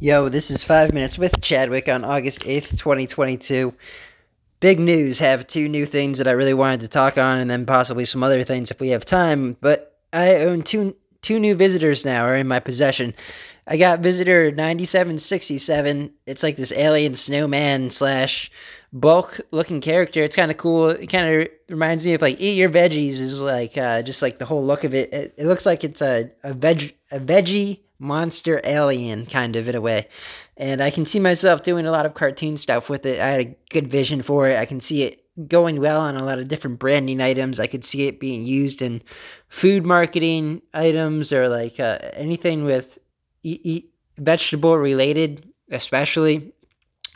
Yo, this is Five Minutes with Chadwick on August 8th, 2022. Big news. Have two new things that I really wanted to talk on, and then possibly some other things if we have time. But I own two two new visitors now are in my possession. I got visitor 9767. It's like this alien snowman slash bulk looking character. It's kind of cool. It kind of reminds me of like Eat Your Veggies is like uh, just like the whole look of it. It, it looks like it's a, a veg a veggie monster alien kind of in a way. And I can see myself doing a lot of cartoon stuff with it. I had a good vision for it. I can see it going well on a lot of different branding items. I could see it being used in food marketing items or like uh, anything with e- e- vegetable related, especially.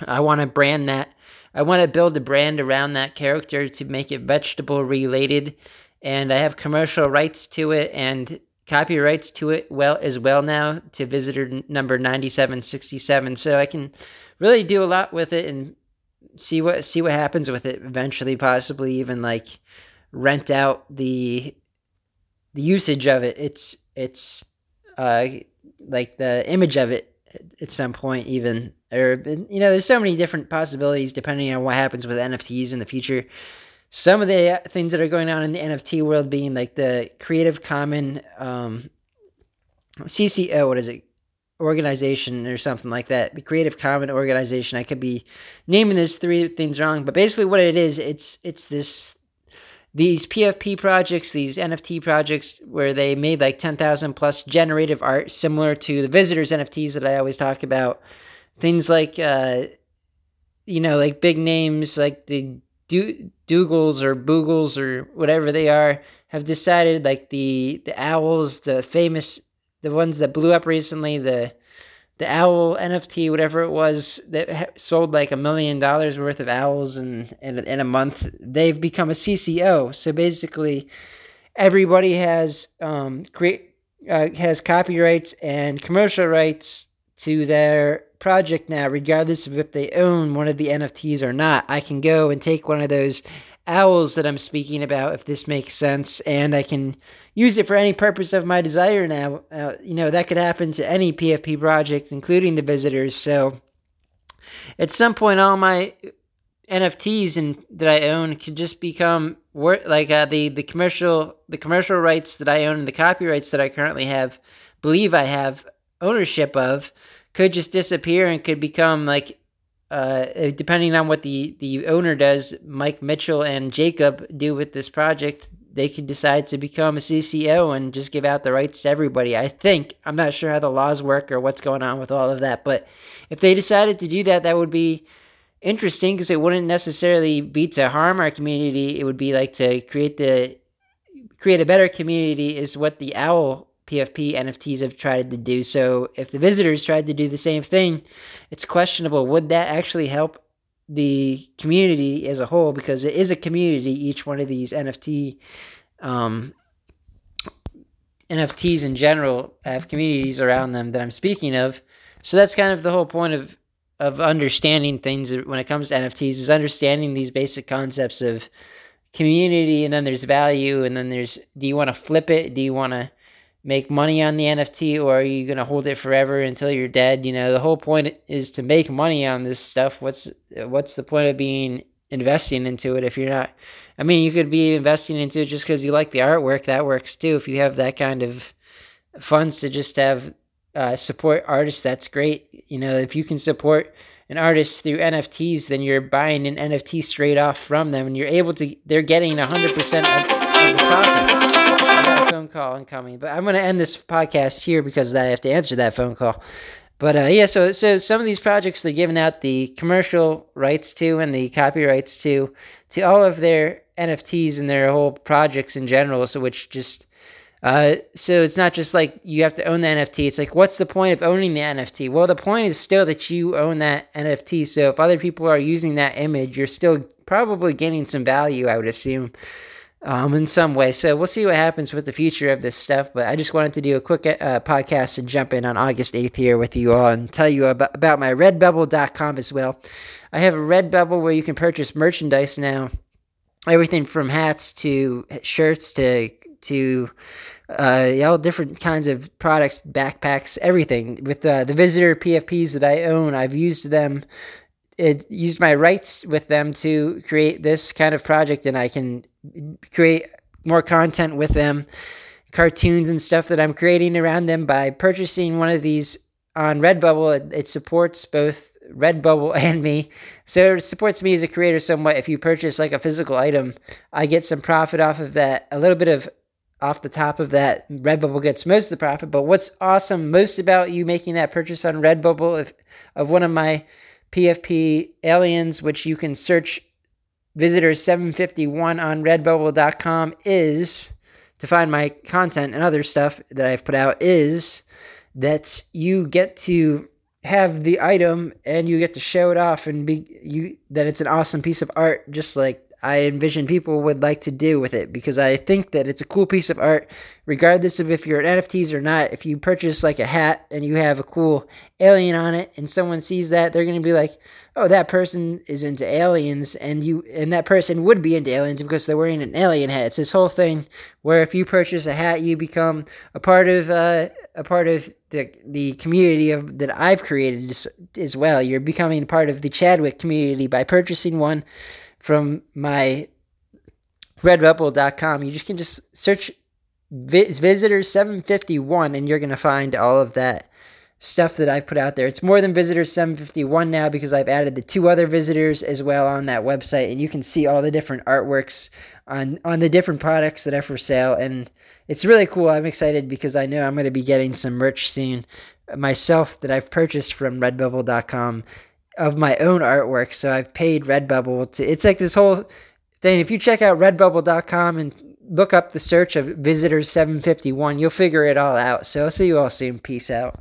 I want to brand that. I want to build a brand around that character to make it vegetable related. And I have commercial rights to it and copyrights to it well as well now to visitor number 9767 so i can really do a lot with it and see what see what happens with it eventually possibly even like rent out the the usage of it. It's it's uh like the image of it at some point even or you know there's so many different possibilities depending on what happens with nfts in the future some of the things that are going on in the NFT world being like the Creative Common um, CCO, what is it? Organization or something like that. The Creative Common organization. I could be naming those three things wrong, but basically what it is, it's it's this these PFP projects, these NFT projects where they made like 10,000 plus generative art similar to the visitors NFTs that I always talk about. Things like uh you know, like big names like the do- Dougals or Boogles or whatever they are have decided like the the owls, the famous the ones that blew up recently, the the owl NFT, whatever it was that sold like a million dollars worth of owls in, in in a month, they've become a CCO. So basically, everybody has um create uh, has copyrights and commercial rights to their project now, regardless of if they own one of the NFTs or not. I can go and take one of those owls that I'm speaking about, if this makes sense, and I can use it for any purpose of my desire now. Uh, you know, that could happen to any PFP project, including the visitors. So at some point, all my NFTs and that I own could just become work like uh, the the commercial the commercial rights that I own and the copyrights that I currently have believe I have ownership of could just disappear and could become like uh, depending on what the the owner does, Mike Mitchell and Jacob do with this project, they could decide to become a CCO and just give out the rights to everybody. I think I'm not sure how the laws work or what's going on with all of that, but if they decided to do that, that would be interesting because it wouldn't necessarily be to harm our community. It would be like to create the create a better community is what the owl PFP NFTs have tried to do. So if the visitors tried to do the same thing, it's questionable. Would that actually help the community as a whole? Because it is a community. Each one of these NFT um, NFTs in general have communities around them that I'm speaking of. So that's kind of the whole point of of understanding things when it comes to NFTs is understanding these basic concepts of community and then there's value and then there's do you want to flip it? Do you want to make money on the NFT or are you going to hold it forever until you're dead? You know, the whole point is to make money on this stuff. What's what's the point of being investing into it if you're not I mean, you could be investing into it just cuz you like the artwork. That works too. If you have that kind of funds to just have uh, support artists, that's great. You know, if you can support an artist through NFTs, then you're buying an NFT straight off from them and you're able to they're getting 100% of, of the profits phone call incoming, but I'm going to end this podcast here because I have to answer that phone call. But uh, yeah, so so some of these projects they're giving out the commercial rights to and the copyrights to to all of their NFTs and their whole projects in general. So which just uh, so it's not just like you have to own the NFT. It's like what's the point of owning the NFT? Well, the point is still that you own that NFT. So if other people are using that image, you're still probably gaining some value. I would assume um, in some way. So we'll see what happens with the future of this stuff. But I just wanted to do a quick uh, podcast and jump in on August 8th here with you all and tell you about, about my redbubble.com as well. I have a Redbubble where you can purchase merchandise now. Everything from hats to shirts to to uh, all different kinds of products, backpacks, everything. With uh, the visitor PFPs that I own, I've used them. It used my rights with them to create this kind of project, and I can create more content with them, cartoons and stuff that I'm creating around them by purchasing one of these on Redbubble. It, it supports both Redbubble and me. So it supports me as a creator somewhat. If you purchase like a physical item, I get some profit off of that. A little bit of off the top of that, Redbubble gets most of the profit. But what's awesome most about you making that purchase on Redbubble of, of one of my PFP aliens, which you can search visitor 751 on redbubble.com is to find my content and other stuff that I've put out is that you get to have the item and you get to show it off and be you that it's an awesome piece of art just like I envision people would like to do with it because I think that it's a cool piece of art regardless of if you're an NFTs or not if you purchase like a hat and you have a cool alien on it and someone sees that they're going to be like oh that person is into aliens and you and that person would be into aliens because they're wearing an alien hat it's this whole thing where if you purchase a hat you become a part of uh, a part of the the community of that I've created as, as well. You're becoming part of the Chadwick community by purchasing one from my redbubble.com. You just can just search visitor 751 and you're going to find all of that stuff that I've put out there. It's more than visitor 751 now because I've added the two other visitors as well on that website and you can see all the different artworks on on the different products that are for sale and it's really cool. I'm excited because I know I'm going to be getting some merch soon myself that I've purchased from redbubble.com of my own artwork. So I've paid Redbubble to it's like this whole thing. If you check out redbubble.com and look up the search of visitors 751, you'll figure it all out. So I'll see you all soon. Peace out.